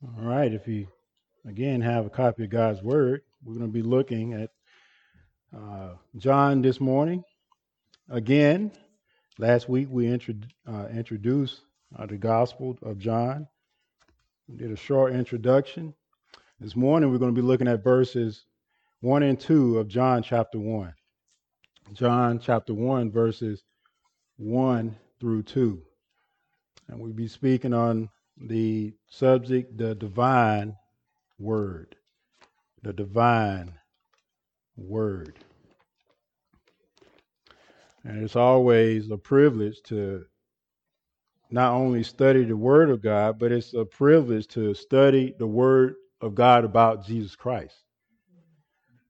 All right, if you again have a copy of God's Word, we're going to be looking at uh, John this morning. Again, last week we intro- uh, introduced uh, the Gospel of John. We did a short introduction. This morning we're going to be looking at verses 1 and 2 of John chapter 1. John chapter 1, verses 1 through 2. And we'll be speaking on the subject, the divine word. The divine word. And it's always a privilege to not only study the word of God, but it's a privilege to study the word of God about Jesus Christ.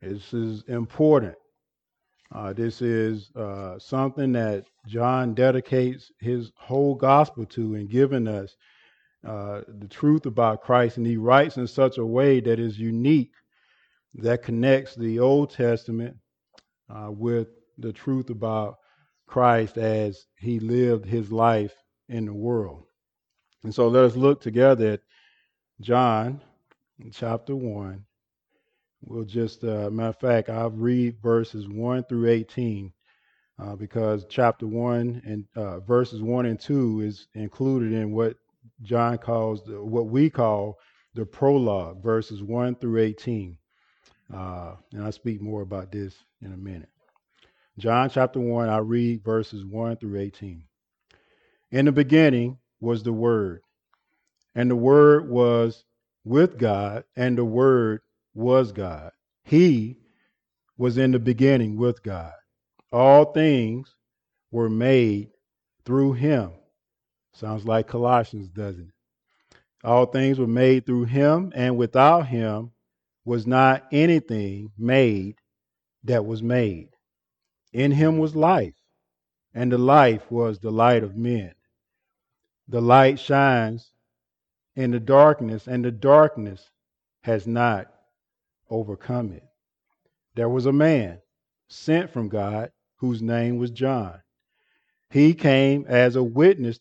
This is important. Uh, this is uh, something that John dedicates his whole gospel to and giving us uh, the truth about Christ, and he writes in such a way that is unique, that connects the Old Testament uh, with the truth about Christ as he lived his life in the world. And so let us look together at John chapter 1. We'll just, uh, matter of fact, I'll read verses 1 through 18 uh, because chapter 1 and uh, verses 1 and 2 is included in what John calls the, what we call the prologue, verses 1 through 18. Uh, and I'll speak more about this in a minute. John chapter 1, I read verses 1 through 18. In the beginning was the Word, and the Word was with God, and the Word was God. He was in the beginning with God. All things were made through him, Sounds like Colossians, doesn't it? All things were made through him, and without him was not anything made that was made. In him was life, and the life was the light of men. The light shines in the darkness, and the darkness has not overcome it. There was a man sent from God whose name was John. He came as a witness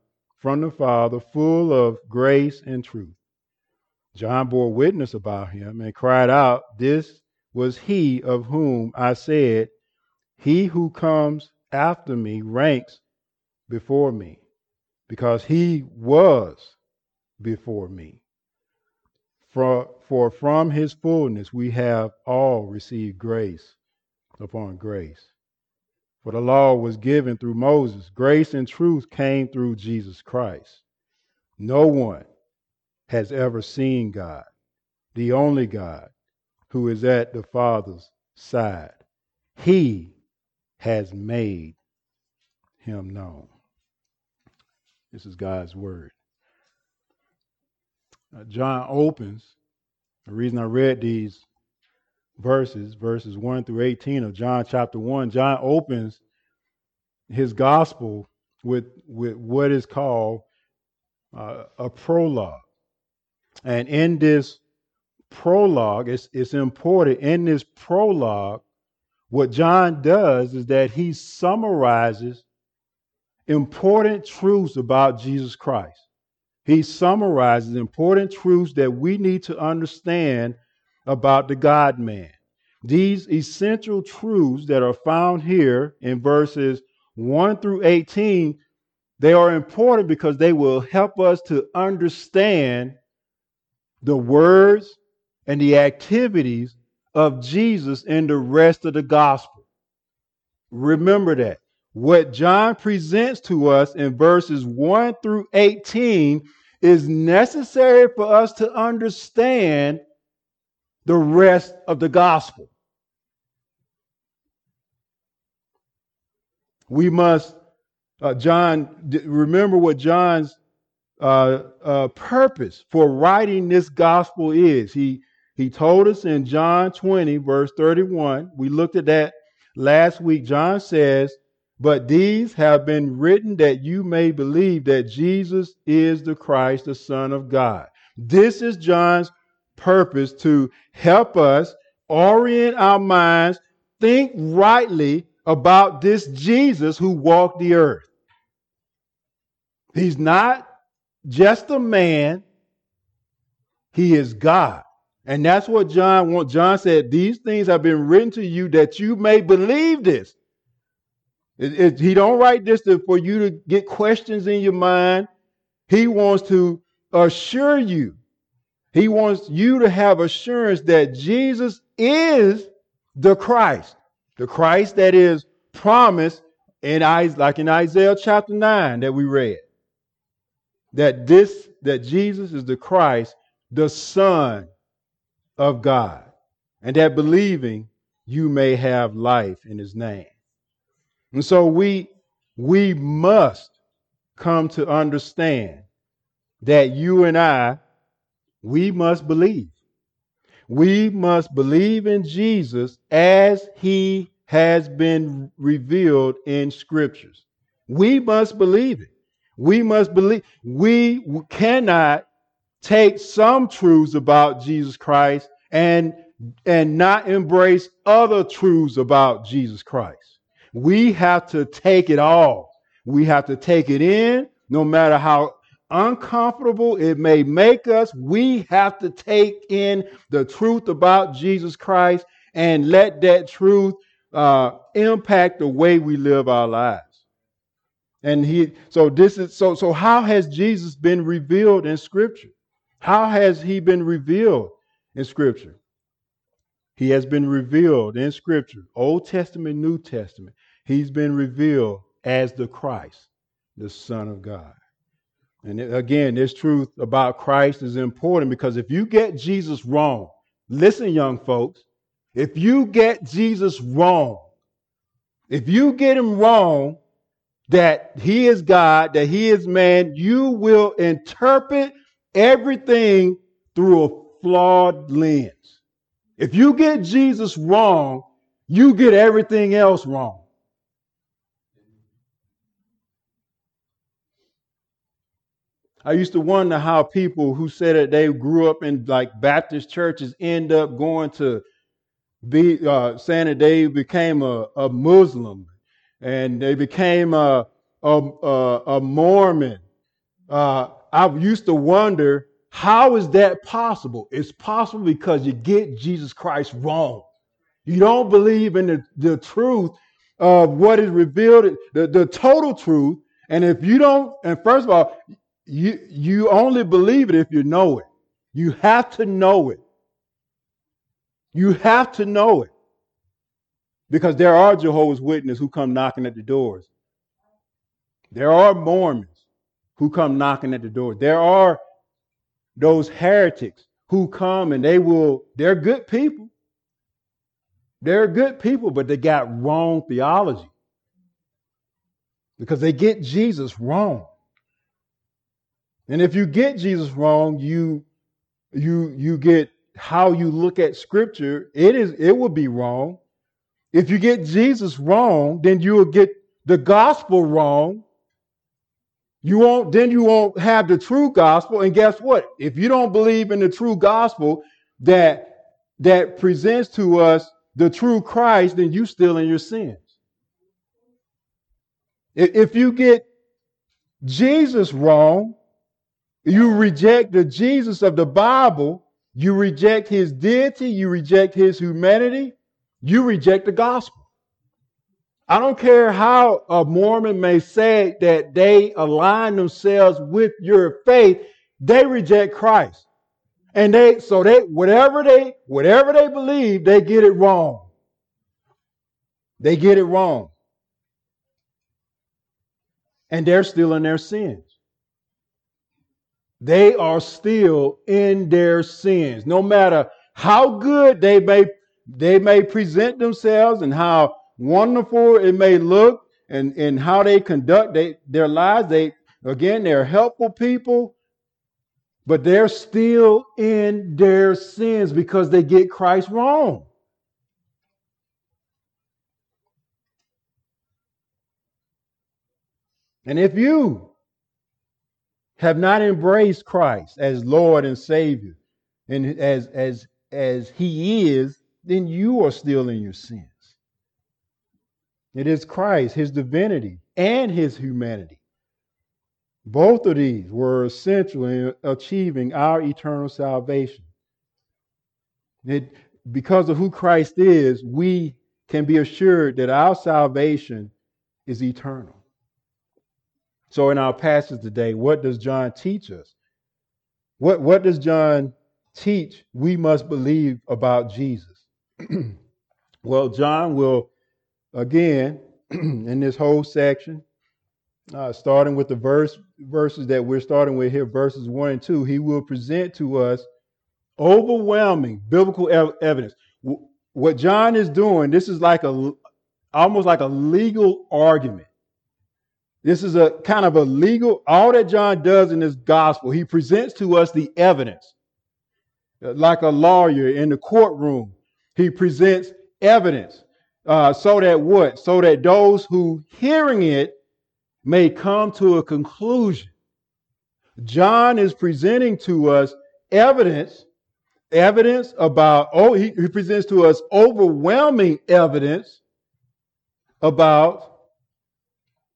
from the Father, full of grace and truth. John bore witness about him and cried out, This was he of whom I said, He who comes after me ranks before me, because he was before me. For, for from his fullness we have all received grace upon grace. For the law was given through Moses. Grace and truth came through Jesus Christ. No one has ever seen God, the only God who is at the Father's side. He has made him known. This is God's word. Uh, John opens, the reason I read these verses, verses 1 through 18 of John chapter 1, John opens his gospel with, with what is called uh, a prologue. And in this prologue, it's, it's important, in this prologue, what John does is that he summarizes important truths about Jesus Christ. He summarizes important truths that we need to understand about the God man. These essential truths that are found here in verses 1 through 18, they are important because they will help us to understand the words and the activities of Jesus in the rest of the gospel. Remember that. What John presents to us in verses 1 through 18 is necessary for us to understand the rest of the gospel. We must, uh, John, remember what John's uh, uh, purpose for writing this gospel is. He he told us in John 20, verse 31. We looked at that last week. John says, But these have been written that you may believe that Jesus is the Christ, the Son of God. This is John's purpose to help us orient our minds, think rightly about this Jesus who walked the earth. He's not just a man, he is God. And that's what John want. John said, These things have been written to you that you may believe this. It, it, he don't write this to, for you to get questions in your mind. He wants to assure you. He wants you to have assurance that Jesus is the Christ, the Christ that is promised in like in Isaiah chapter 9 that we read. That this that Jesus is the Christ, the Son of God, and that believing you may have life in his name. And so we we must come to understand that you and I we must believe. We must believe in Jesus as he has been revealed in scriptures. We must believe it. We must believe. We cannot take some truths about Jesus Christ and and not embrace other truths about Jesus Christ. We have to take it all. We have to take it in, no matter how uncomfortable it may make us. We have to take in the truth about Jesus Christ and let that truth uh, impact the way we live our lives. And he, so this is so. So how has Jesus been revealed in Scripture? How has he been revealed in Scripture? He has been revealed in Scripture, Old Testament, New Testament. He's been revealed as the Christ, the Son of God. And again, this truth about Christ is important because if you get Jesus wrong, listen, young folks, if you get Jesus wrong, if you get him wrong, that he is God, that he is man, you will interpret everything through a flawed lens. If you get Jesus wrong, you get everything else wrong. I used to wonder how people who said that they grew up in like Baptist churches end up going to be uh, saying that they became a, a Muslim and they became a, a, a Mormon. Uh, I used to wonder, how is that possible? It's possible because you get Jesus Christ wrong. You don't believe in the, the truth of what is revealed, the, the total truth. And if you don't, and first of all, you, you only believe it if you know it. You have to know it. You have to know it. Because there are Jehovah's Witnesses who come knocking at the doors. There are Mormons who come knocking at the door. There are those heretics who come and they will, they're good people. They're good people, but they got wrong theology because they get Jesus wrong. And if you get Jesus wrong, you you you get how you look at scripture, it is it will be wrong. If you get Jesus wrong, then you will get the gospel wrong. You won't, then you won't have the true gospel. And guess what? If you don't believe in the true gospel that, that presents to us the true Christ, then you still in your sins. If you get Jesus wrong, you reject the Jesus of the Bible, you reject his deity, you reject his humanity, you reject the gospel. I don't care how a Mormon may say that they align themselves with your faith, they reject Christ. And they so they whatever they whatever they believe, they get it wrong. They get it wrong. And they're still in their sins. They are still in their sins. No matter how good they may they may present themselves and how wonderful it may look and, and how they conduct they, their lives, they again they're helpful people, but they're still in their sins because they get Christ wrong. And if you have not embraced Christ as Lord and Savior, and as as as He is, then you are still in your sins. It is Christ, His divinity, and His humanity. Both of these were essential in achieving our eternal salvation. It, because of who Christ is, we can be assured that our salvation is eternal. So, in our passage today, what does John teach us? What, what does John teach we must believe about Jesus? well, John will, again, in this whole section, uh, starting with the verse verses that we're starting with here, verses one and two, he will present to us overwhelming biblical ev- evidence. W- what John is doing, this is like a almost like a legal argument. This is a kind of a legal, all that John does in this gospel, he presents to us the evidence. Like a lawyer in the courtroom, he presents evidence. Uh, so that what? So that those who hearing it may come to a conclusion. John is presenting to us evidence, evidence about, oh, he, he presents to us overwhelming evidence about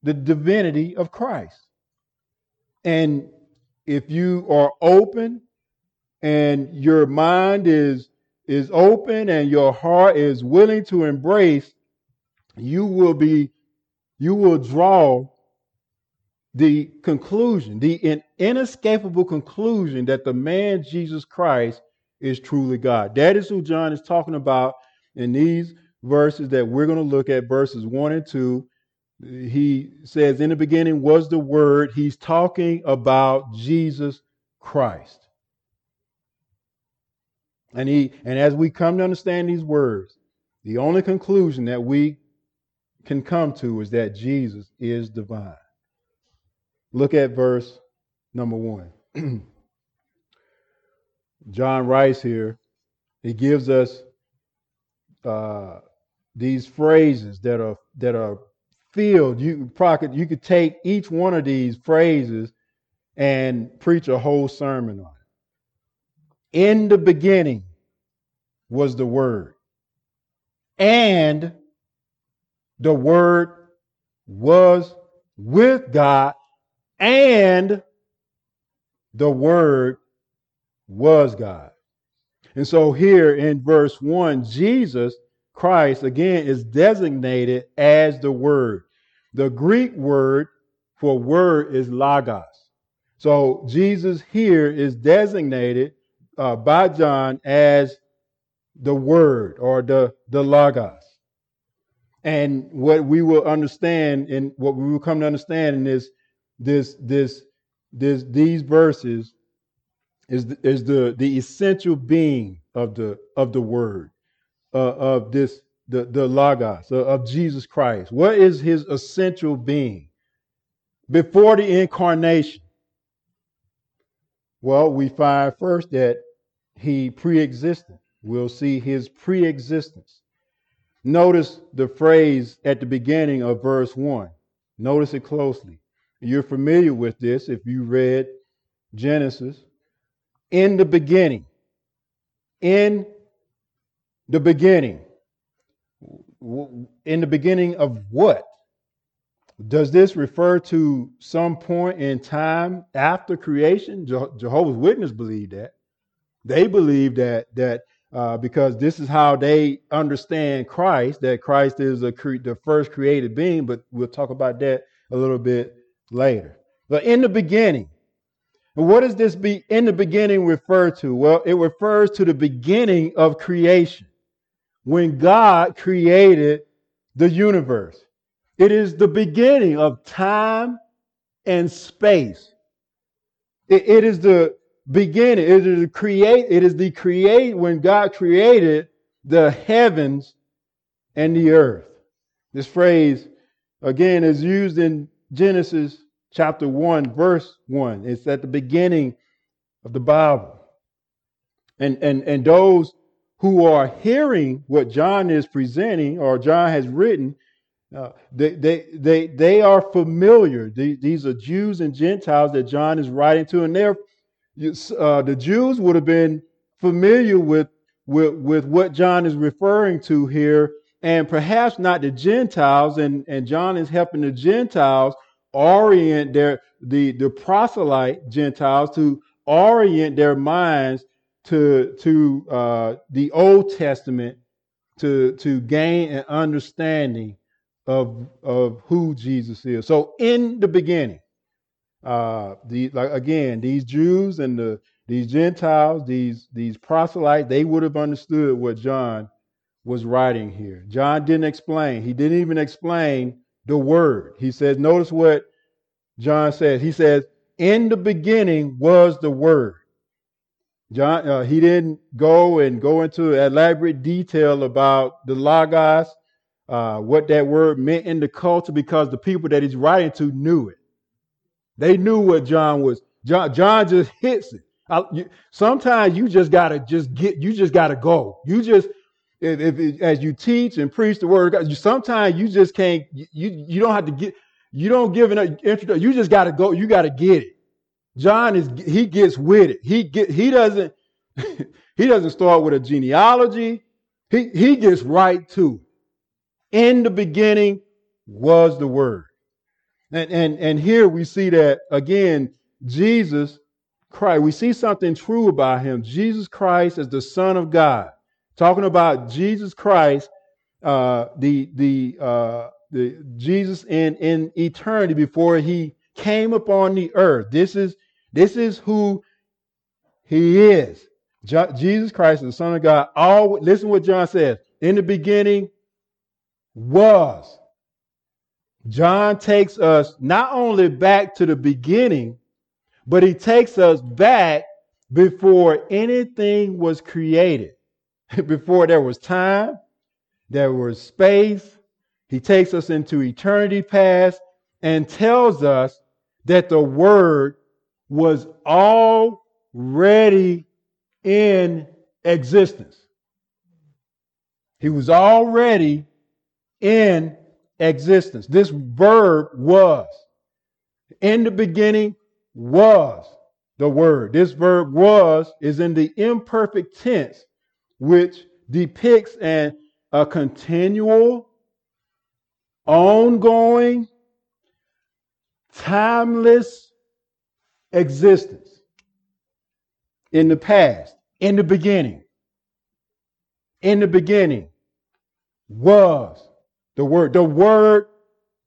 the divinity of Christ. And if you are open and your mind is is open and your heart is willing to embrace, you will be you will draw the conclusion, the inescapable conclusion that the man Jesus Christ is truly God. That is who John is talking about in these verses that we're going to look at, verses 1 and 2 he says, In the beginning was the Word. He's talking about Jesus Christ. And he and as we come to understand these words, the only conclusion that we can come to is that Jesus is divine. Look at verse number one. John writes here, he gives us uh, these phrases that are that are field, you could, you could take each one of these phrases and preach a whole sermon on it. In the beginning was the Word, and the Word was with God, and the Word was God. And so here in verse 1, Jesus Christ, again, is designated as the Word. The Greek word for word is logos. So Jesus here is designated uh, by John as the Word or the, the logos. And what we will understand and what we will come to understand in this, this, this, this, these verses is, is the, the essential being of the, of the Word uh, of this the, the Logos uh, of Jesus Christ. What is his essential being? Before the incarnation, well, we find first that he pre existed. We'll see his pre existence. Notice the phrase at the beginning of verse 1. Notice it closely. You're familiar with this if you read Genesis. In the beginning. In the beginning. In the beginning of what? Does this refer to some point in time after creation? Jehovah's Witnesses believe that. They believe that that uh, because this is how they understand Christ, that Christ is a cre- the first created being. But we'll talk about that a little bit later. But in the beginning, what does this be in the beginning refer to? Well, it refers to the beginning of creation when God created the universe. It is the beginning of time and space. It, it is the beginning. It is the create. It is the create when God created the heavens and the earth. This phrase again is used in Genesis chapter one, verse one. It's at the beginning of the Bible. And and and those who are hearing what John is presenting or John has written uh, they, they, they, they are familiar. These are Jews and Gentiles that John is writing to, and they're uh, the Jews would have been familiar with, with with what John is referring to here, and perhaps not the Gentiles. And, and John is helping the Gentiles orient their the the proselyte Gentiles to orient their minds to to uh, the Old Testament to to gain an understanding of of who Jesus is. So in the beginning, uh, the like again, these Jews and the these Gentiles, these these proselytes, they would have understood what John was writing here. John didn't explain. He didn't even explain the word. He says, notice what John says. He says, "In the beginning was the word." John, uh, he didn't go and go into elaborate detail about the logos uh, what that word meant in the culture because the people that he's writing to knew it. They knew what John was. John, John just hits it. I, you, sometimes you just gotta just get. You just gotta go. You just if, if as you teach and preach the word of God, you sometimes you just can't. You you don't have to get. You don't give an introduction. You just gotta go. You gotta get it. John is he gets with it. He get he doesn't he doesn't start with a genealogy. He he gets right to. In the beginning was the Word. And, and, and here we see that again, Jesus Christ, we see something true about him. Jesus Christ is the Son of God. Talking about Jesus Christ, uh, the, the, uh, the Jesus in, in eternity before he came upon the earth. This is, this is who he is. Jesus Christ the Son of God. All, listen what John says. In the beginning was. John takes us not only back to the beginning, but he takes us back before anything was created, before there was time, there was space. He takes us into eternity past and tells us that the Word was already in existence. He was already in existence. This verb was. In the beginning was the word. This verb was is in the imperfect tense, which depicts an, a continual, ongoing, timeless existence in the past, in the beginning. In the beginning was the Word. The Word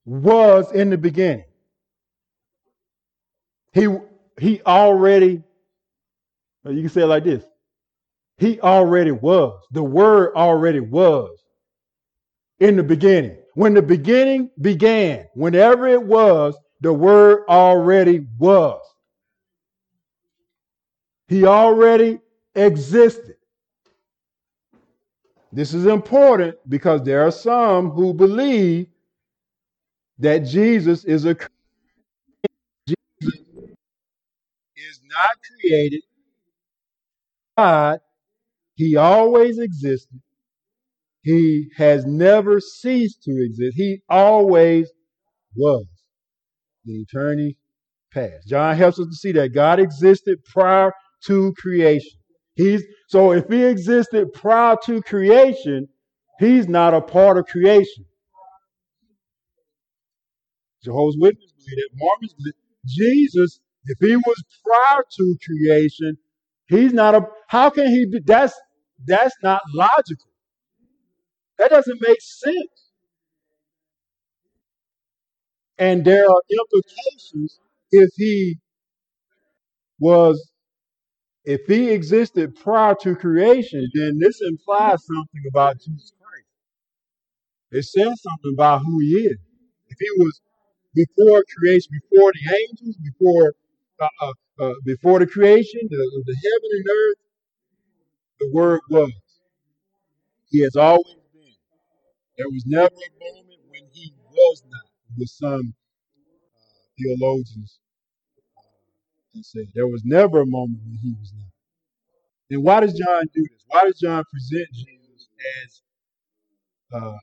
was in the beginning. He he already, you can say it like this. He already was. The Word already was in the beginning. When the beginning began, whenever it was, the Word already was. He already existed. This is important because there are some who believe that Jesus is a Jesus is not created. God, he always existed. He has never ceased to exist. He always was in eternity past. John helps us to see that God existed prior to creation. He's so if he existed prior to creation, he's not a part of creation. Jehovah's Witnesses believe that. Mormons believe Jesus, if he was prior to creation, he's not a. How can he be? That's that's not logical. That doesn't make sense. And there are implications if he was if he existed prior to creation, then this implies something about Jesus Christ. It says something about who he is. If he was before creation, before the angels, before uh, uh, uh, before the creation, the, the heaven and earth, the word was. He has always been. There was never a moment when he was not. With some theologians and said there was never a moment when he was not. Then why does John do this? Why does John present Jesus as uh,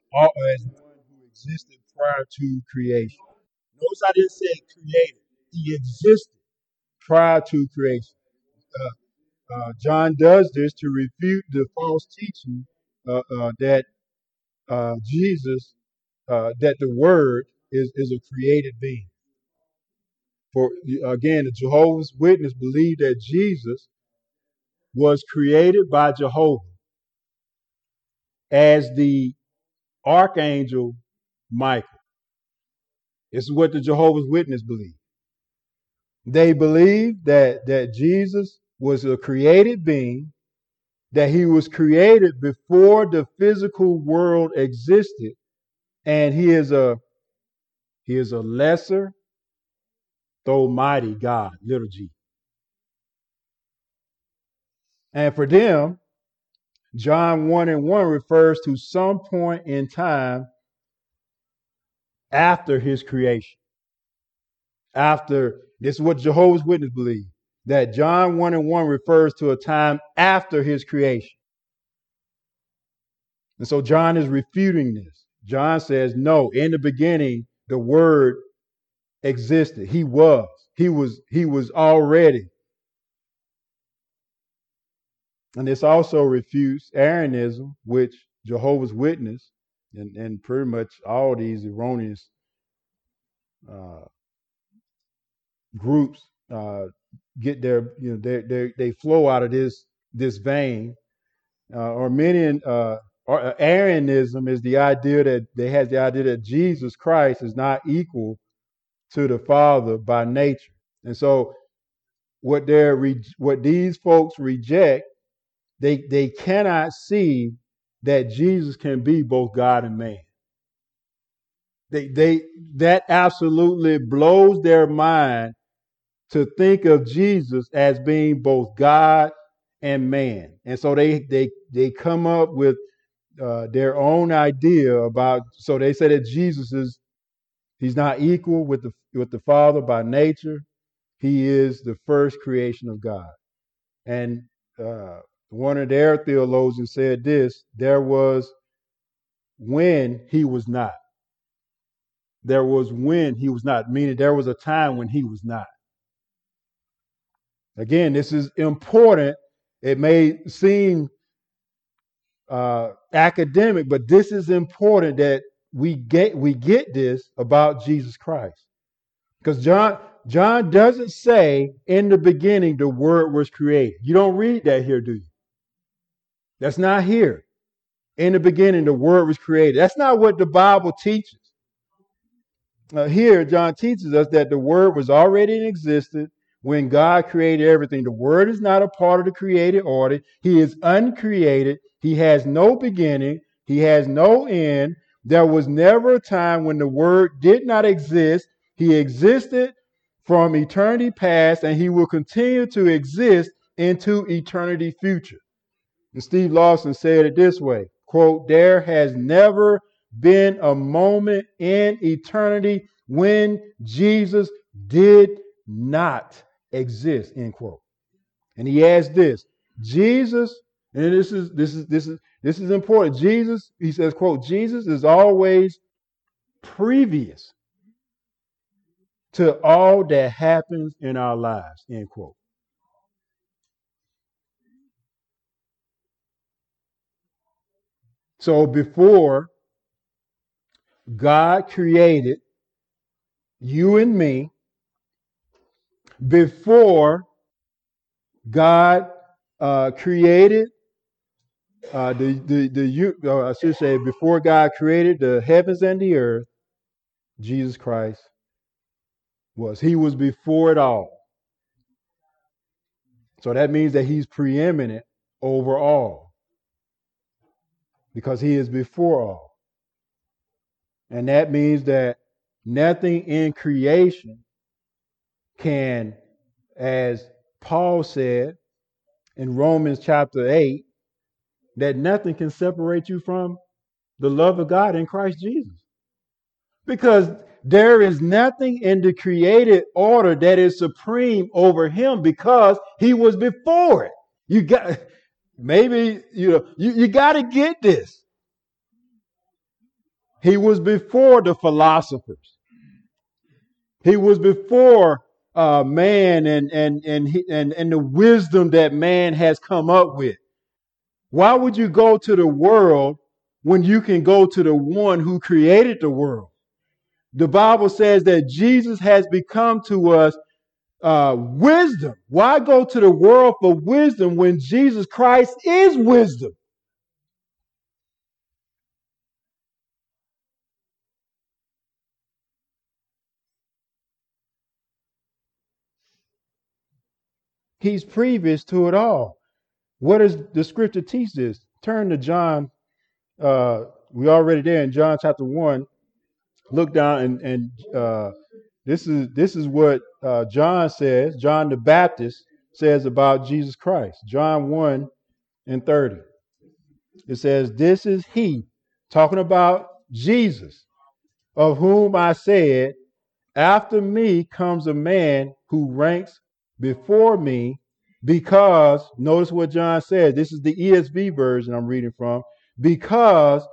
as one who existed prior to creation? Notice I didn't say created. He existed prior to creation. Uh, uh, John does this to refute the false teaching uh, uh, that uh, Jesus, that the Word is, is a created being. For again, the Jehovah's Witness believe that Jesus was created by Jehovah as the archangel Michael. This is what the Jehovah's Witness believe. They believe that that Jesus was a created being, that he was created before the physical world existed, and he is a he is a lesser though mighty God, little g. And for them, John 1 and 1 refers to some point in time after his creation. After, this is what Jehovah's Witnesses believe, that John 1 and 1 refers to a time after his creation. And so John is refuting this. John says, no, in the beginning, the word existed. He was. He was, he was already And this also refutes Arianism, which Jehovah's Witness and, and pretty much all these erroneous uh, groups uh, get their you know they they they flow out of this this vein. Uh, Arminian uh, uh, Arianism is the idea that they has the idea that Jesus Christ is not equal to the Father by nature, and so what they're re- what these folks reject they they cannot see that Jesus can be both God and man. They they that absolutely blows their mind to think of Jesus as being both God and man. And so they they they come up with uh, their own idea about so they say that Jesus is he's not equal with the with the Father by nature. He is the first creation of God. And uh, one of their theologians said this there was when he was not. There was when he was not, meaning there was a time when he was not. Again, this is important. It may seem uh, academic, but this is important that we get we get this about Jesus Christ, because John John doesn't say in the beginning the Word was created. You don't read that here, do you? That's not here. In the beginning, the Word was created. That's not what the Bible teaches. Uh, here, John teaches us that the Word was already in existence when God created everything. The Word is not a part of the created order. He is uncreated. He has no beginning. He has no end. There was never a time when the Word did not exist. He existed from eternity past, and He will continue to exist into eternity future. And Steve Lawson said it this way quote, there has never been a moment in eternity when Jesus did not exist, end quote. And he adds this Jesus, and this is this is this is this is important. Jesus, he says, quote, Jesus is always previous to all that happens in our lives, end quote. So before God created you and me, before God uh, created uh, the the the you uh, I should say before God created the heavens and the earth, Jesus Christ was. He was before it all. So that means that he's preeminent over all because he is before all. And that means that nothing in creation can, as Paul said in Romans chapter 8, that nothing can separate you from the love of God in Christ Jesus. Because there is nothing in the created order that is supreme over him because he was before it. You got maybe you know you, you got to get this. He was before the philosophers. He was before uh, man and and and and and the wisdom that man has come up with. Why would you go to the world when you can go to the one who created the world? The Bible says that Jesus has become to us uh, wisdom. Why go to the world for wisdom when Jesus Christ is wisdom? He's previous to it all. What does the scripture teach this? Turn to John. Uh, we already there in John chapter one. Look down and and uh, this is this is what uh, John says. John the Baptist says about Jesus Christ. John one and thirty. It says, "This is he talking about Jesus, of whom I said, after me comes a man who ranks before me because notice what John says. This is the ESV version I'm reading from. Because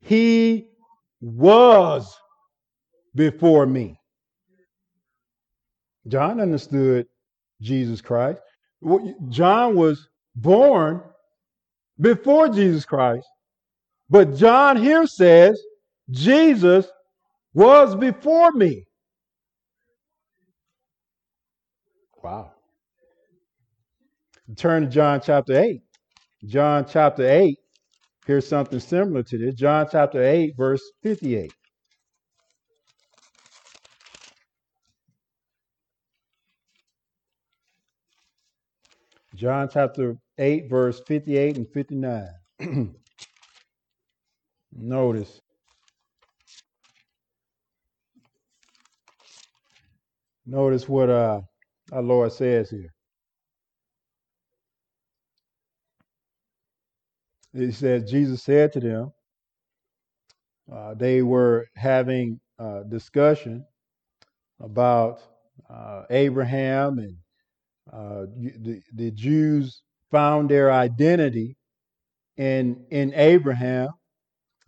he was before me. John understood Jesus Christ. John was born before Jesus Christ. But John here says Jesus was before me. Wow. Turn to John chapter 8. John chapter 8. Here's something similar to this. John chapter 8, verse 58. John chapter 8, verse 58 and 59. Notice. Notice what uh, our Lord says here. He says, Jesus said to them, uh, they were having a discussion about uh, Abraham and uh, the, the Jews found their identity in, in Abraham.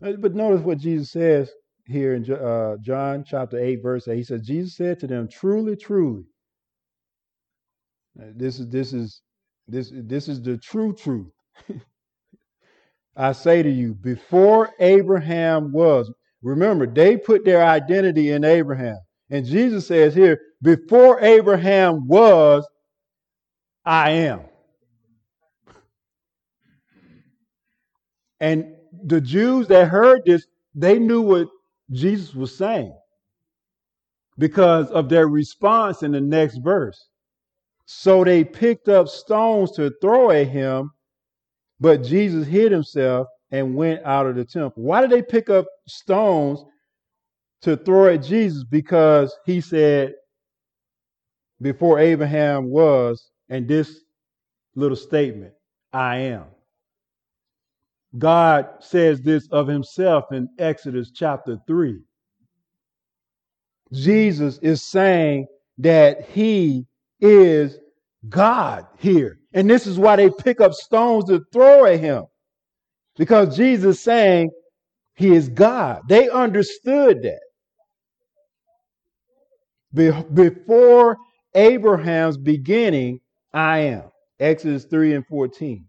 Uh, but notice what Jesus says here in uh, John chapter 8, verse 8. He says, Jesus said to them, Truly, truly. Uh, this is this is this this is the true truth. I say to you, before Abraham was, remember, they put their identity in Abraham. And Jesus says here, before Abraham was, I am. And the Jews that heard this, they knew what Jesus was saying because of their response in the next verse. So they picked up stones to throw at him, but Jesus hid himself and went out of the temple. Why did they pick up stones to throw at Jesus? Because he said, before Abraham was, and this little statement, I am. God says this of himself in Exodus chapter 3. Jesus is saying that he is God here. And this is why they pick up stones to throw at him. Because Jesus saying he is God. They understood that. Before Abraham's beginning, I am. Exodus 3 and 14.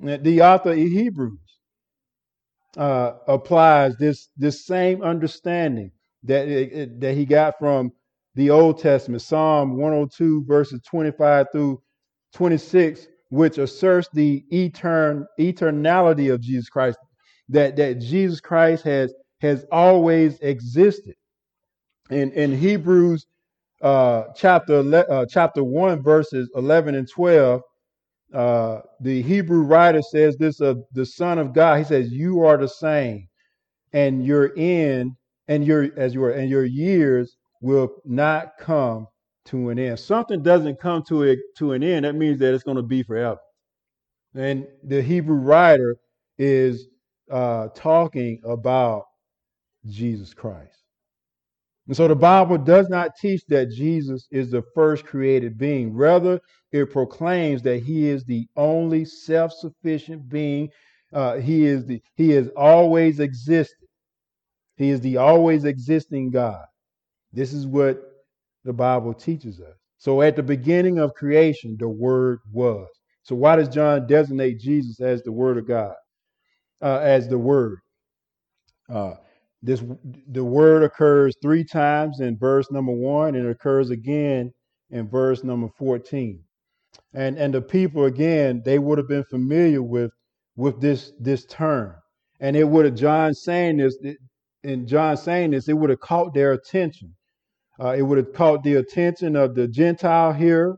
The author of Hebrews uh, applies this, this same understanding that, it, that he got from the Old Testament, Psalm 102, verses 25 through 26, which asserts the etern, eternality of Jesus Christ, that, that Jesus Christ has, has always existed. In, in Hebrews uh, chapter uh, chapter one, verses eleven and twelve, uh, the Hebrew writer says this of the Son of God. He says, "You are the same, and your end, and your as you are, and your years will not come to an end." Something doesn't come to it to an end. That means that it's going to be forever. And the Hebrew writer is uh, talking about Jesus Christ. And so the Bible does not teach that Jesus is the first created being. Rather, it proclaims that he is the only self-sufficient being. Uh, he is the he has always existed. He is the always existing God. This is what the Bible teaches us. So at the beginning of creation, the word was. So why does John designate Jesus as the word of God? Uh, as the word. Uh, this the word occurs three times in verse number one, and it occurs again in verse number 14. And and the people again, they would have been familiar with with this this term. And it would have John saying this, in John saying this, it would have caught their attention. Uh, it would have caught the attention of the Gentile here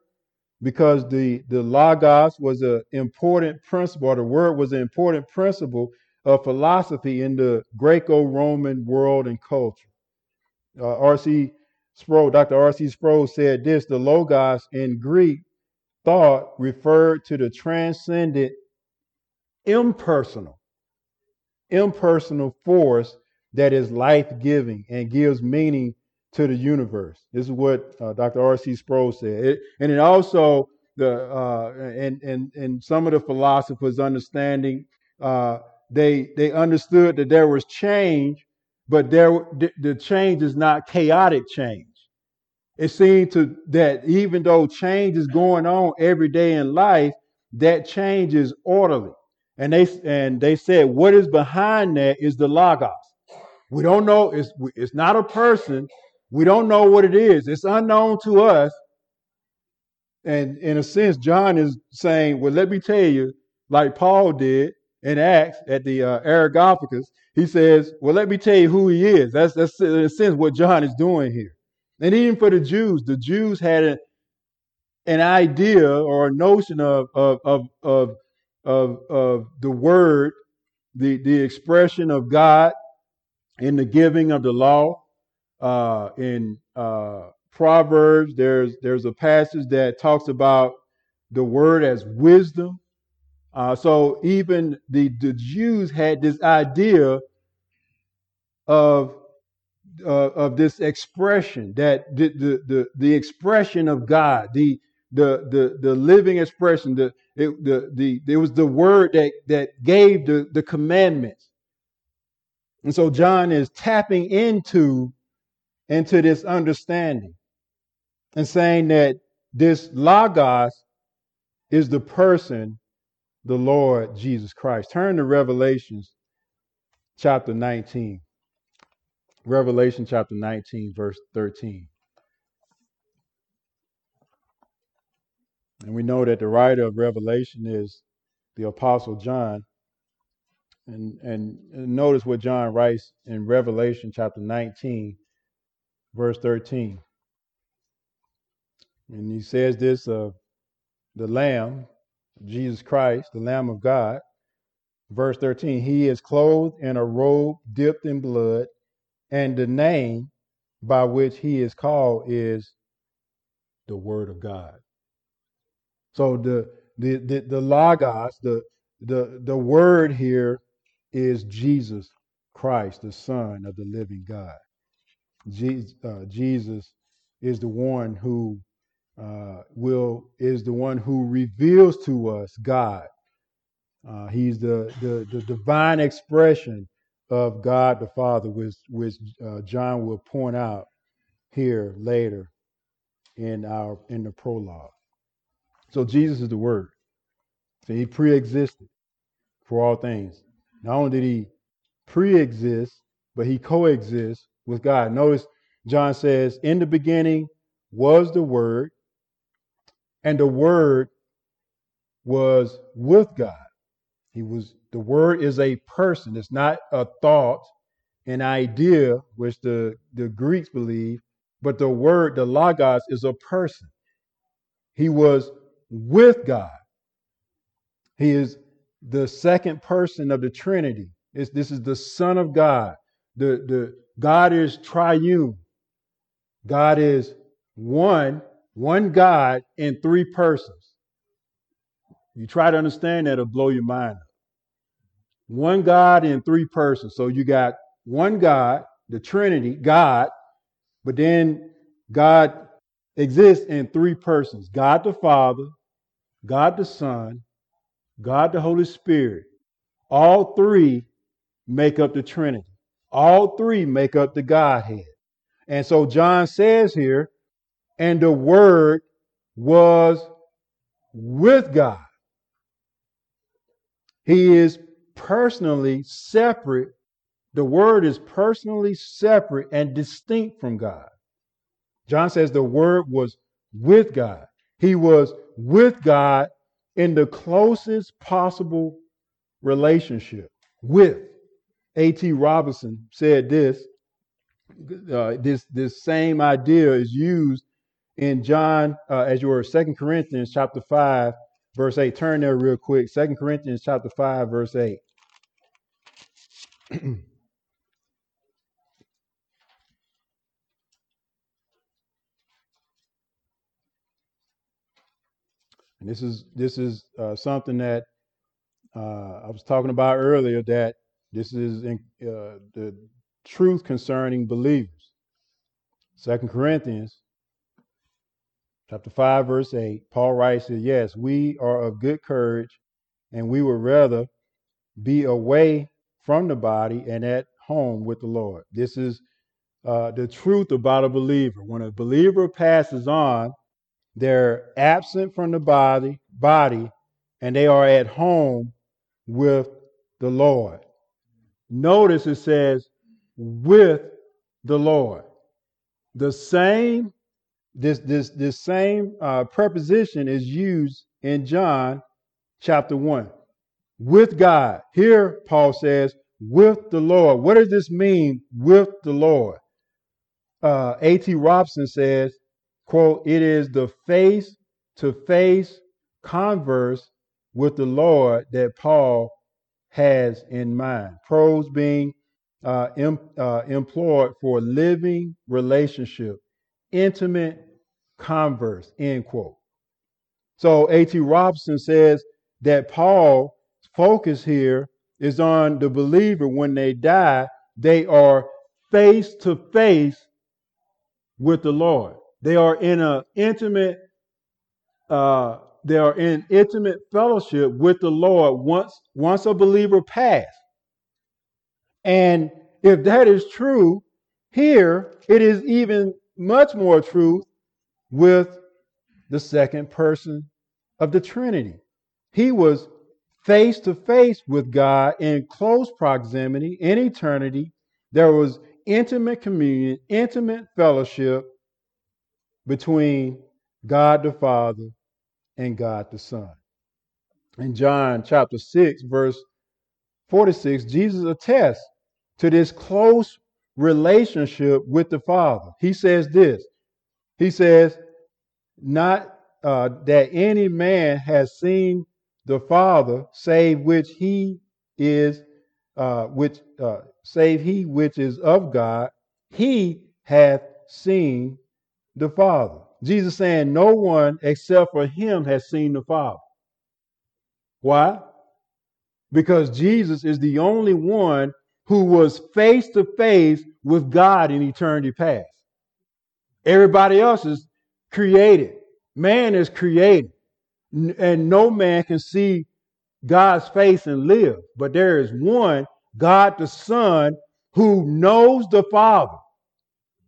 because the, the logos was an important principle, or the word was an important principle of philosophy in the Greco-Roman world and culture. Uh, R.C. Sproul, Dr. R.C. Sproul said this: the logos in Greek thought referred to the transcendent, impersonal, impersonal force that is life-giving and gives meaning to the universe. This is what uh, Dr. R.C. Sproul said, it, and it also the uh, and and and some of the philosophers understanding uh, they they understood that there was change, but there the, change is not chaotic change. It seemed to that even though change is going on every day in life, that change is orderly. And they and they said what is behind that is the logos. We don't know. It's it's not a person. We don't know what it is. It's unknown to us. And in a sense, John is saying, well, let me tell you, like Paul did, in Acts at the uh, Areopagus, he says, "Well, let me tell you who he is." That's that's in a sense what John is doing here. And even for the Jews, the Jews had a, an idea or a notion of of of of of, of the word, the the expression of God in the giving of the law. Uh, in uh, Proverbs, there's there's a passage that talks about the word as wisdom. Uh, so even the, the Jews had this idea of uh, of this expression that the, the the the expression of God, the the the the living expression, the it, the the it was the word that that gave the the commandments. And so John is tapping into into this understanding and saying that this logos is the person the Lord Jesus Christ. Turn to Revelations chapter 19. Revelation chapter 19, verse 13. And we know that the writer of Revelation is the Apostle John. And, and notice what John writes in Revelation chapter 19, verse 13. And he says this of the Lamb Jesus Christ, the Lamb of God. Verse 13, he is clothed in a robe dipped in blood, and the name by which he is called is the Word of God. So the the the, the logos, the the the word here is Jesus Christ, the Son of the living God. Jesus, uh, Jesus is the one who uh, will is the one who reveals to us God. Uh, he's the, the, the divine expression of God the Father, which which uh, John will point out here later in our in the prologue. So Jesus is the Word. So he pre-existed for all things. Not only did he pre-exist, but he coexists with God. Notice John says, "In the beginning was the Word, and the word was with God. He was the word is a person. It's not a thought, an idea, which the, the Greeks believe. but the word, the Logos, is a person. He was with God. He is the second person of the Trinity. It's, this is the Son of God. The, the God is triune. God is one, one God in three persons. You try to understand that, it'll blow your mind. One God in three persons. So you got one God, the Trinity, God, but then God exists in three persons God the Father, God the Son, God the Holy Spirit. All three make up the Trinity. All three make up the Godhead. And so John says here, and the Word was with God. He is personally separate. The Word is personally separate and distinct from God. John says the Word was with God. He was with God in the closest possible relationship. With. A.T. Robertson said this. Uh, this this same idea is used in John, uh, as you were, Second Corinthians chapter five, verse eight. Turn there real quick. Second Corinthians chapter five, verse eight. and this is this is uh, something that uh, I was talking about earlier. That this is in, uh, the truth concerning believers. Second Corinthians chapter 5, verse 8, Paul writes that yes, we are of good courage, and we would rather be away from the body and at home with the Lord. This is uh, the truth about a believer. When a believer passes on, they're absent from the body, body, and they are at home with the Lord. Notice it says, with the Lord. The same, this this this same uh, preposition is used in John chapter one. With God. Here, Paul says, with the Lord. What does this mean, with the Lord? Uh, A.T. Robertson says, quote, it is the face to face converse with the Lord that Paul has in mind. Pros being uh, em, uh, employed for living relationship, intimate converse, end quote. So A.T. Robertson says that Paul's focus here is on the believer when they die, they are face to face with the Lord. They are in an intimate uh, they are in intimate fellowship with the Lord once once a believer passed. And if that is true, here it is even much more true with the second person of the Trinity. He was face to face with God in close proximity in eternity. There was intimate communion, intimate fellowship between God the Father and God the Son. In John chapter 6, verse 46, Jesus attests to this close relationship with the Father. He says this He says, Not uh, that any man has seen the Father, save which he is, uh, which uh, save he which is of God, he hath seen the Father. Jesus saying, No one except for him has seen the Father. Why? Because Jesus is the only one who was face to face with God in eternity past. Everybody else is created. Man is created. And no man can see God's face and live. But there is one, God the Son, who knows the Father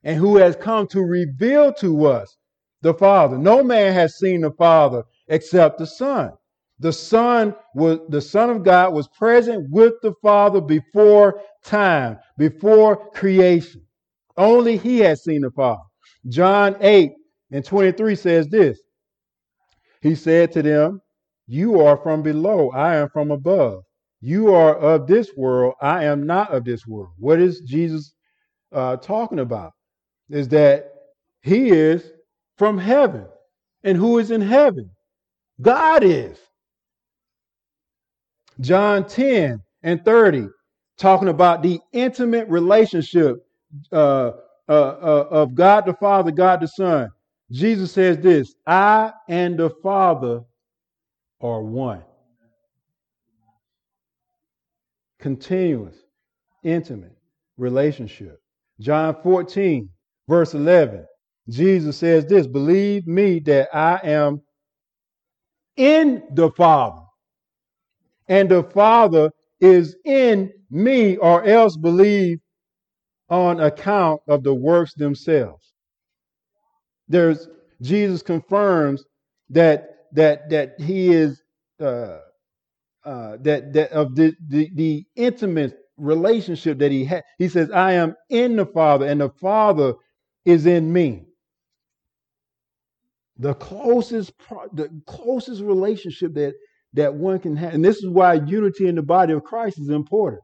and who has come to reveal to us the Father. No man has seen the Father except the Son. The Son was the Son of God was present with the Father before time, before creation. Only he has seen the Father. John 8 and 23 says this. He said to them, You are from below, I am from above. You are of this world, I am not of this world. What is Jesus uh, talking about? Is that He is from heaven. And who is in heaven? God is. John 10 and 30, talking about the intimate relationship uh, uh, uh, of God the Father, God the Son. Jesus says this I and the Father are one. Continuous, intimate relationship. John 14, verse 11. Jesus says this Believe me that I am in the Father, and the Father is in me, or else believe on account of the works themselves. There's Jesus confirms that that that he is uh, uh, that that of the, the the intimate relationship that he had. He says, "I am in the Father, and the Father is in me." The closest the closest relationship that that one can have, and this is why unity in the body of Christ is important.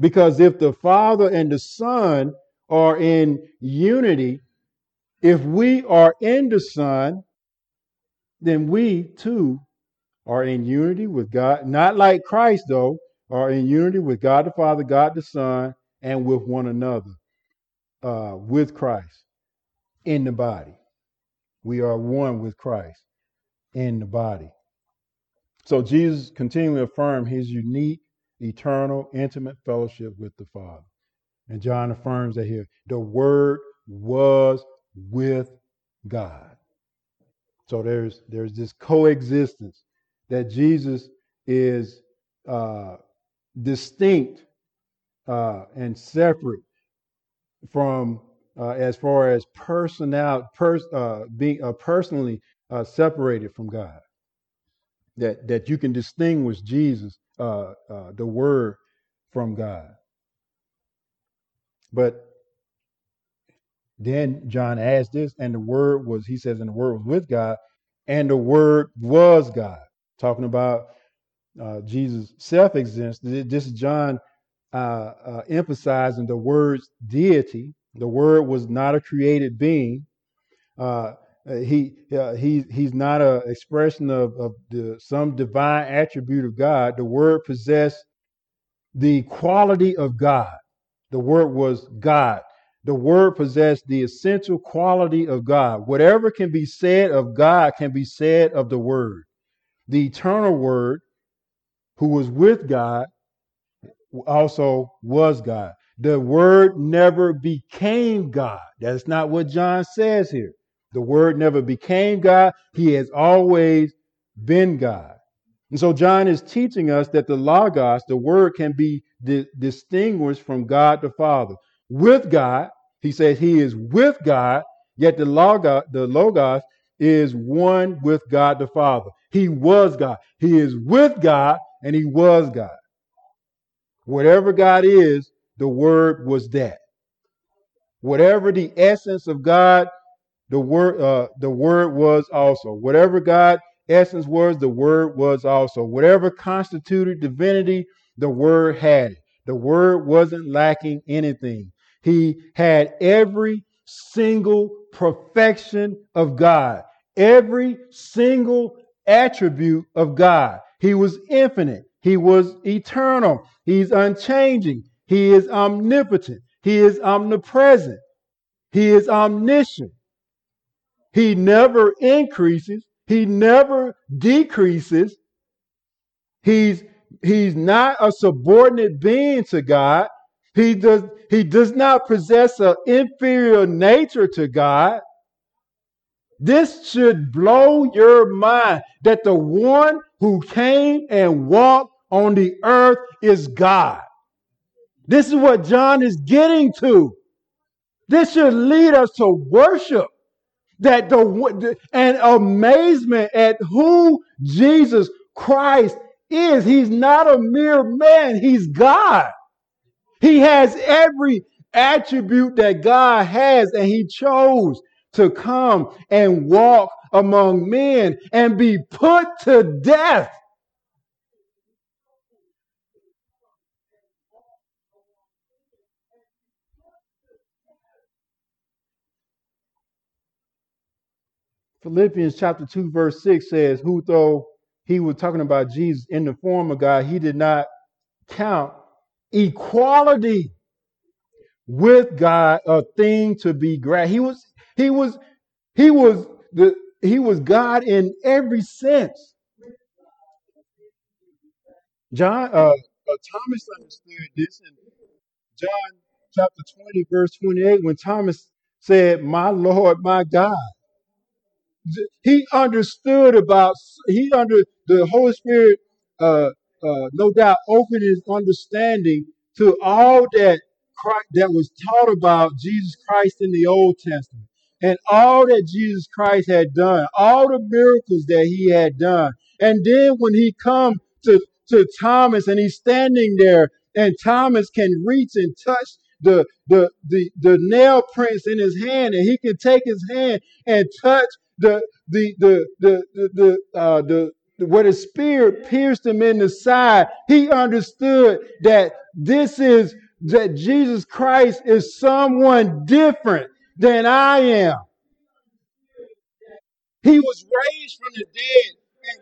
Because if the Father and the Son are in unity, if we are in the Son, then we too are in unity with God, not like Christ, though, are in unity with God the Father, God the Son, and with one another, uh, with Christ in the body. We are one with Christ in the body. So Jesus continually affirmed his unique, eternal, intimate fellowship with the Father. And John affirms that here the Word was with God. So there's there's this coexistence that Jesus is uh, distinct uh, and separate from uh, as far as personal pers- uh, being uh, personally uh, separated from God. That that you can distinguish Jesus, the Word, from God. But then John adds this, and the word was, he says, and the word was with God, and the word was God. Talking about uh, Jesus' self existence. This is John uh, uh, emphasizing the word's deity. The word was not a created being. Uh, uh, he uh, he he's not an expression of, of the, some divine attribute of God. The word possessed the quality of God. The word was God the word possessed the essential quality of God. Whatever can be said of God can be said of the word. The eternal word, who was with God, also was God. The word never became God. That's not what John says here. The word never became God. He has always been God. And so John is teaching us that the Logos, the word, can be di- distinguished from God the Father with God. He says he is with God, yet the logos, the logos is one with God the Father. He was God. He is with God and he was God. Whatever God is, the word was that. Whatever the essence of God, the word uh, the word was also. Whatever God essence was, the word was also. Whatever constituted divinity, the word had it. The word wasn't lacking anything. He had every single perfection of God, every single attribute of God. He was infinite. He was eternal. He's unchanging. He is omnipotent. He is omnipresent. He is omniscient. He never increases. He never decreases. He's, he's not a subordinate being to God. He does, he does not possess an inferior nature to God. This should blow your mind that the one who came and walked on the earth is God. This is what John is getting to. This should lead us to worship that the and amazement at who Jesus Christ is. He's not a mere man, he's God. He has every attribute that God has, and He chose to come and walk among men and be put to death. Philippians chapter 2, verse 6 says, Who though he was talking about Jesus in the form of God, he did not count equality with God a thing to be grasped. He was, he was, he was the he was God in every sense. John uh, uh Thomas understood this in John chapter 20, verse 28, when Thomas said, My Lord, my God. He understood about he under the Holy Spirit uh uh no doubt opened his understanding to all that Christ, that was taught about Jesus Christ in the Old Testament and all that Jesus Christ had done, all the miracles that he had done. And then when he come to, to Thomas and he's standing there and Thomas can reach and touch the, the, the, the nail prints in his hand and he can take his hand and touch the, the, the, the, the, the, uh, the, where the spear pierced him in the side, he understood that this is that Jesus Christ is someone different than I am. He was raised from the dead. And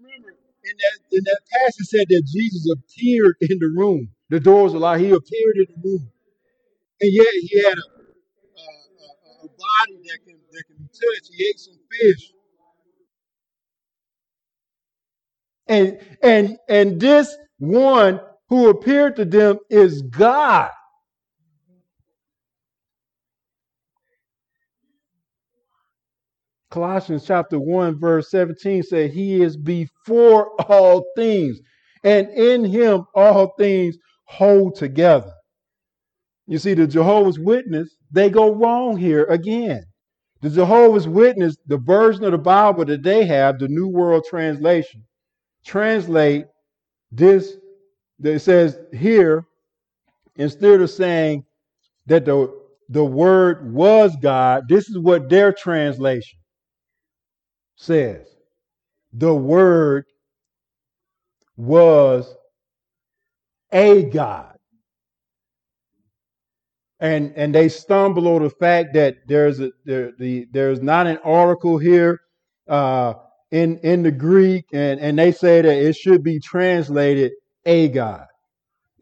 remember, in that, in that passage said that Jesus appeared in the room. The doors were locked. He appeared in the room. And yet he had a, a, a body that touched. He ate some fish. And and and this one who appeared to them is God. Colossians chapter 1, verse 17 says, He is before all things, and in him all things hold together. You see, the Jehovah's Witness, they go wrong here again. The Jehovah's Witness, the version of the Bible that they have, the New World Translation, translate this, it says here, instead of saying that the, the word was God, this is what their translation says the word was a God. And and they stumble over the fact that there's a there, the there's not an article here uh, in in the Greek, and and they say that it should be translated a God.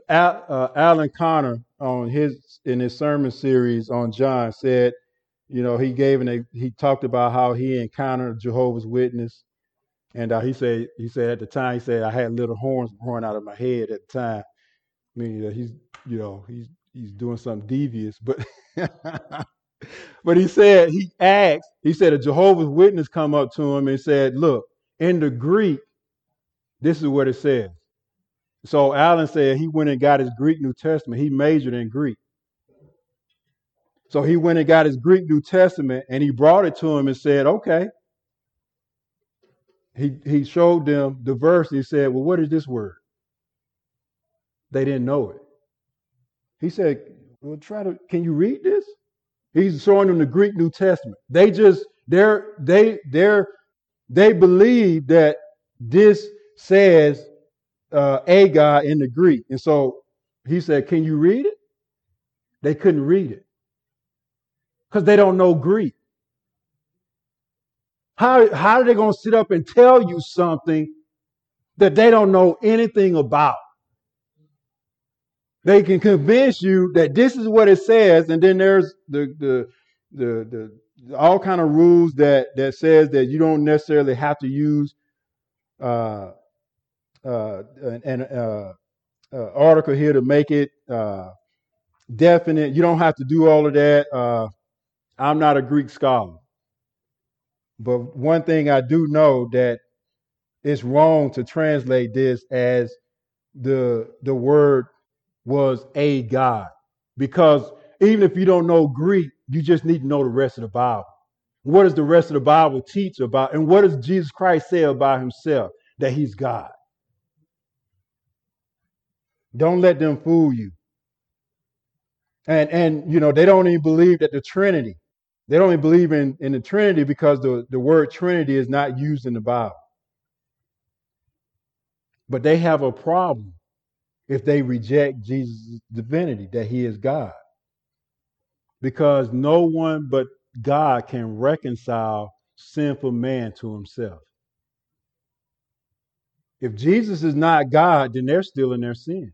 Al, uh, Alan Connor on his in his sermon series on John said you know, he gave and he talked about how he encountered Jehovah's Witness, and uh, he said he said at the time he said I had little horns growing out of my head at the time. I mean, uh, he's you know he's he's doing something devious, but but he said he asked he said a Jehovah's Witness come up to him and said, look in the Greek, this is what it says. So Alan said he went and got his Greek New Testament. He majored in Greek. So he went and got his Greek New Testament and he brought it to him and said, okay. He, he showed them the verse. He said, well, what is this word? They didn't know it. He said, well, try to, can you read this? He's showing them the Greek New Testament. They just, they're, they, they're, they believe that this says uh, a God in the Greek. And so he said, can you read it? They couldn't read it because they don't know Greek. How, how are they going to sit up and tell you something that they don't know anything about? They can convince you that this is what it says, and then there's the the the, the all kind of rules that that says that you don't necessarily have to use uh, uh, an, uh, uh, article here to make it uh, definite. You don't have to do all of that. Uh, I'm not a Greek scholar. But one thing I do know that it's wrong to translate this as the the word was a God. Because even if you don't know Greek, you just need to know the rest of the Bible. What does the rest of the Bible teach about? And what does Jesus Christ say about himself? That he's God. Don't let them fool you. And and you know, they don't even believe that the Trinity they don't even believe in, in the Trinity because the, the word Trinity is not used in the Bible. But they have a problem if they reject Jesus' divinity, that he is God. Because no one but God can reconcile sinful man to himself. If Jesus is not God, then they're still in their sins.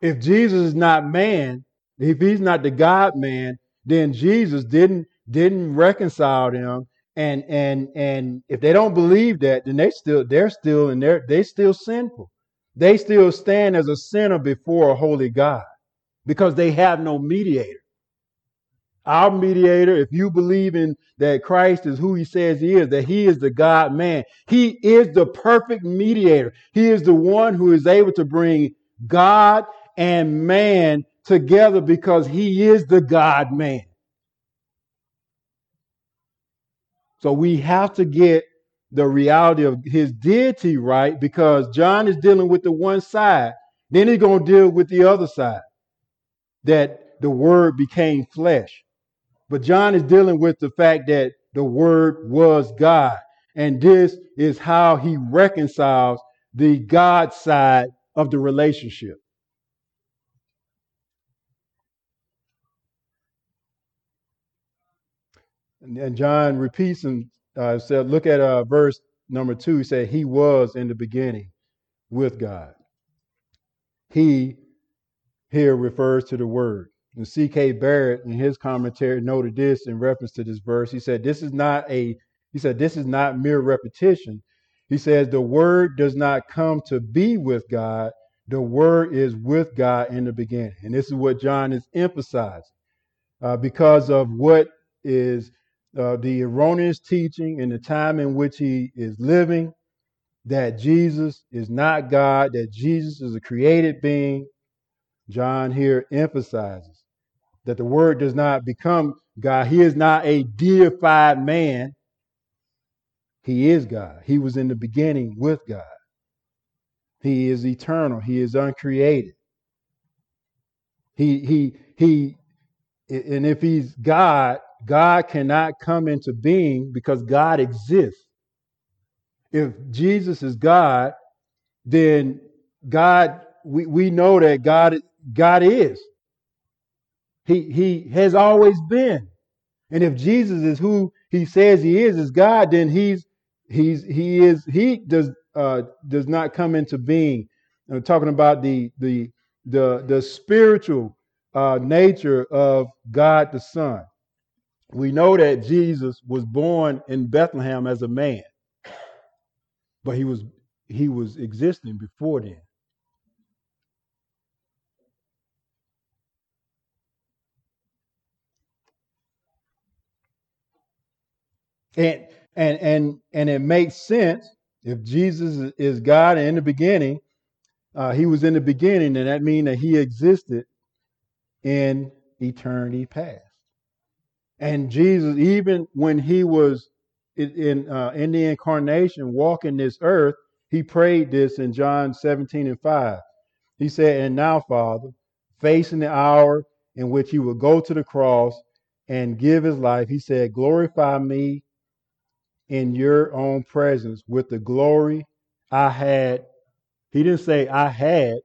If Jesus is not man, if he's not the God man, then Jesus didn't didn't reconcile them. And and and if they don't believe that, then they still they're still in their they still sinful. They still stand as a sinner before a holy God because they have no mediator. Our mediator, if you believe in that Christ is who he says he is, that he is the God man, he is the perfect mediator. He is the one who is able to bring God and man together because he is the God man. So we have to get the reality of his deity right because John is dealing with the one side. Then he's going to deal with the other side that the word became flesh. But John is dealing with the fact that the word was God. And this is how he reconciles the God side of the relationship. And John repeats and uh, said, look at uh, verse number two. He said, He was in the beginning with God. He here refers to the Word. And C.K. Barrett, in his commentary, noted this in reference to this verse. He said, This is not a, he said, this is not mere repetition. He says, The Word does not come to be with God. The Word is with God in the beginning. And this is what John is emphasizing uh, because of what is uh, the erroneous teaching in the time in which he is living that Jesus is not God, that Jesus is a created being. John here emphasizes that the word does not become God. He is not a deified man. He is God. He was in the beginning with God. He is eternal. He is uncreated. He he he and if he's God, God cannot come into being because God exists. If Jesus is God, then God, we, we know that God, God is. He, he has always been. And if Jesus is who he says he is, is God, then he's, he's, he is, he does, uh, does not come into being. I'm talking about the, the, the, the spiritual uh, nature of God the Son we know that Jesus was born in Bethlehem as a man, but he was he was existing before then. And and and and it makes sense if Jesus is God in the beginning, uh, he was in the beginning, and that means that he existed in eternity past. And Jesus, even when he was in uh, in the incarnation, walking this earth, he prayed this in John 17 and 5. He said, And now, Father, facing the hour in which he will go to the cross and give his life, he said, Glorify me in your own presence with the glory I had. He didn't say I had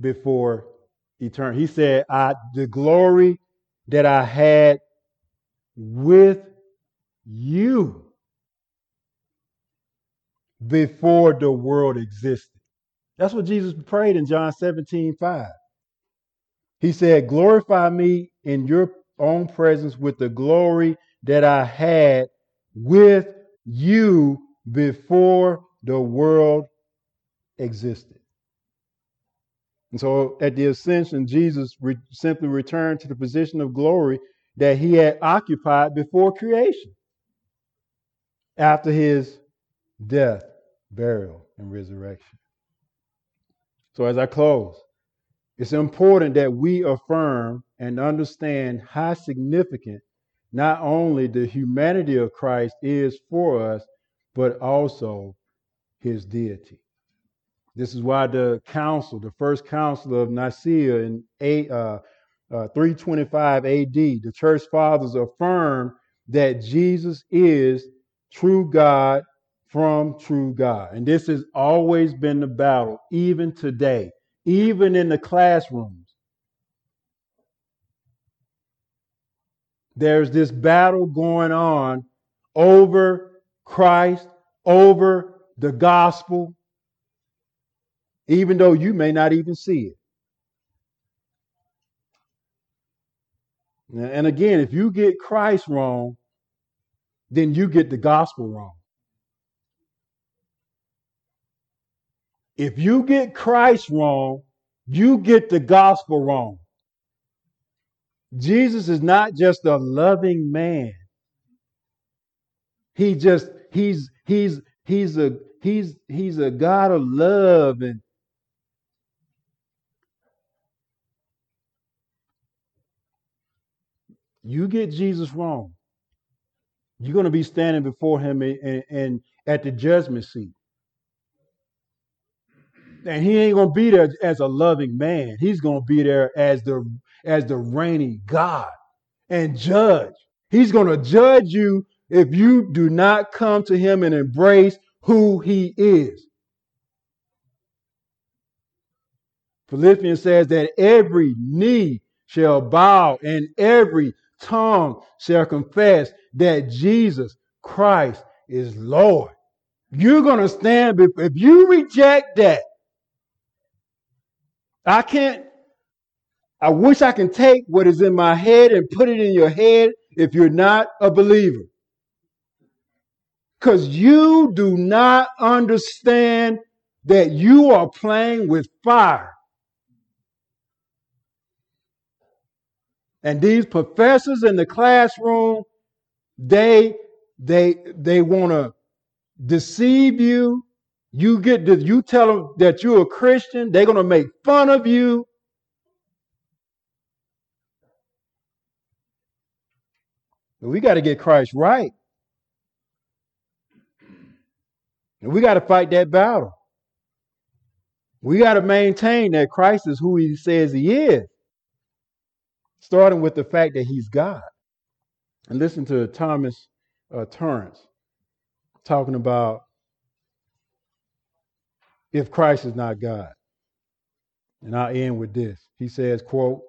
before eternity. He said, I the glory that I had with you before the world existed. That's what Jesus prayed in John 17, 5. He said, Glorify me in your own presence with the glory that I had with you before the world existed. And so at the ascension, Jesus re- simply returned to the position of glory that he had occupied before creation after his death, burial, and resurrection. So, as I close, it's important that we affirm and understand how significant not only the humanity of Christ is for us, but also his deity. This is why the council, the first council of Nicaea in eight, uh, uh, 325 AD, the church fathers affirm that Jesus is true God from true God. And this has always been the battle, even today, even in the classrooms. there's this battle going on over Christ, over the gospel, even though you may not even see it. And again, if you get Christ wrong, then you get the gospel wrong. If you get Christ wrong, you get the gospel wrong. Jesus is not just a loving man. He just he's he's he's a he's he's a God of love and you get Jesus wrong. You're going to be standing before him and, and at the judgment seat. And he ain't going to be there as a loving man. He's going to be there as the as the reigning God and judge. He's going to judge you if you do not come to him and embrace who he is. Philippians says that every knee shall bow and every tongue shall confess that Jesus Christ is Lord. You're going to stand, if you reject that, I can't I wish I can take what is in my head and put it in your head if you're not a believer. Because you do not understand that you are playing with fire. And these professors in the classroom, they they they want to deceive you. You get you tell them that you're a Christian, they're going to make fun of you. But we got to get Christ right. And we got to fight that battle. We got to maintain that Christ is who he says he is, starting with the fact that he's God. And listen to Thomas uh, Torrance talking about if Christ is not God. And I'll end with this. He says, quote,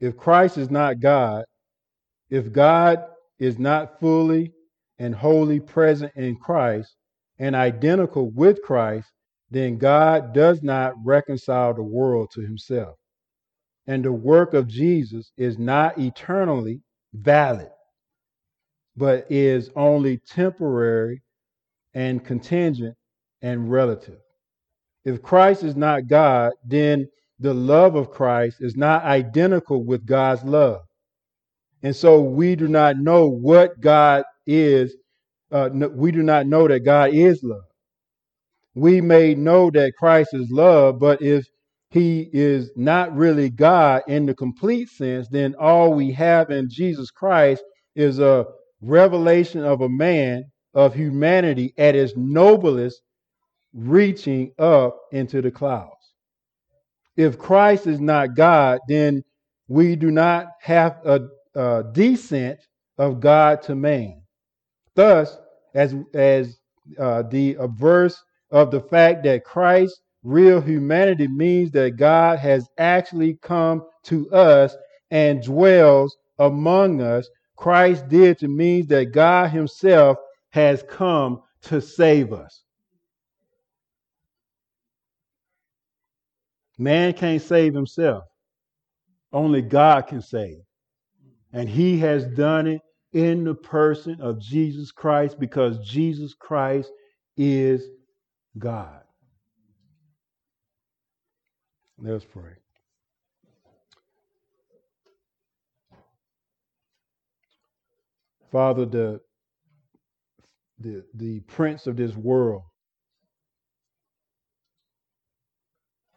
if Christ is not God, if God is not fully and wholly present in Christ and identical with Christ, then God does not reconcile the world to himself. And the work of Jesus is not eternally valid, but is only temporary and contingent and relative. If Christ is not God, then the love of Christ is not identical with God's love. And so we do not know what God is. Uh, no, we do not know that God is love. We may know that Christ is love, but if he is not really God in the complete sense, then all we have in Jesus Christ is a revelation of a man of humanity at its noblest, reaching up into the clouds. If Christ is not God, then we do not have a uh, descent of God to man. Thus, as as uh, the verse of the fact that Christ's real humanity means that God has actually come to us and dwells among us. Christ did to means that God Himself has come to save us. Man can't save himself. Only God can save. And he has done it in the person of Jesus Christ because Jesus Christ is God. Let's pray. Father, the, the, the prince of this world,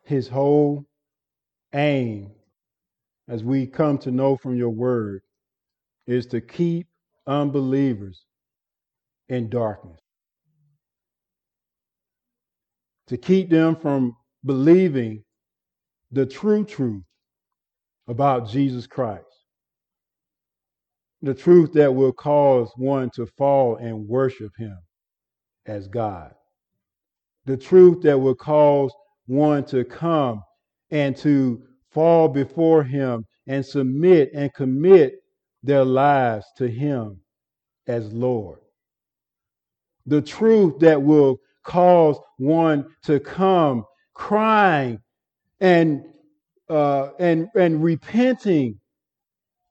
his whole aim, as we come to know from your word, is to keep unbelievers in darkness, to keep them from believing the true truth about Jesus Christ, the truth that will cause one to fall and worship him as God, the truth that will cause one to come and to fall before him and submit and commit their lives to Him as Lord. The truth that will cause one to come crying and uh, and and repenting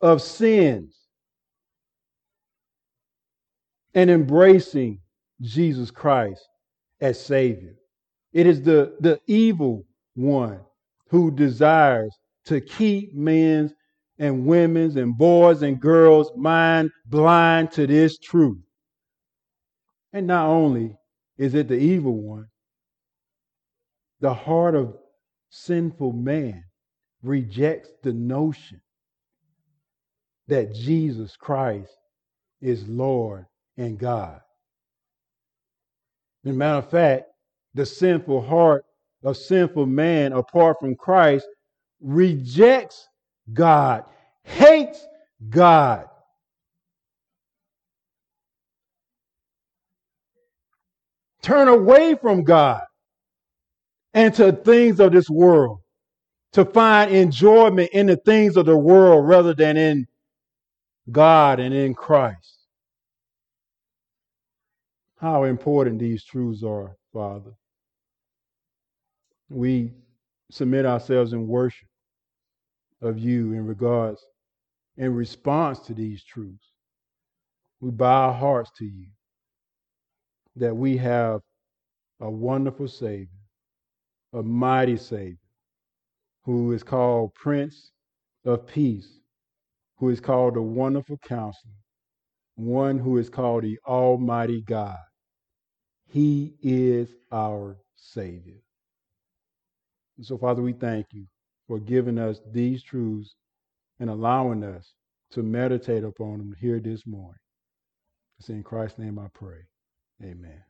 of sins and embracing Jesus Christ as Savior. It is the, the evil one who desires to keep men's and women's and boys and girls' mind blind to this truth. And not only is it the evil one, the heart of sinful man rejects the notion that Jesus Christ is Lord and God. As a matter of fact, the sinful heart of sinful man apart from Christ rejects God, hates God. Turn away from God and to things of this world to find enjoyment in the things of the world rather than in God and in Christ. How important these truths are, Father. We submit ourselves in worship of you in regards, in response to these truths. We bow our hearts to you that we have a wonderful Savior, a mighty Savior, who is called Prince of Peace, who is called the Wonderful Counselor, one who is called the Almighty God. He is our Savior. And so, Father, we thank you for giving us these truths and allowing us to meditate upon them here this morning. It's in Christ's name I pray. Amen.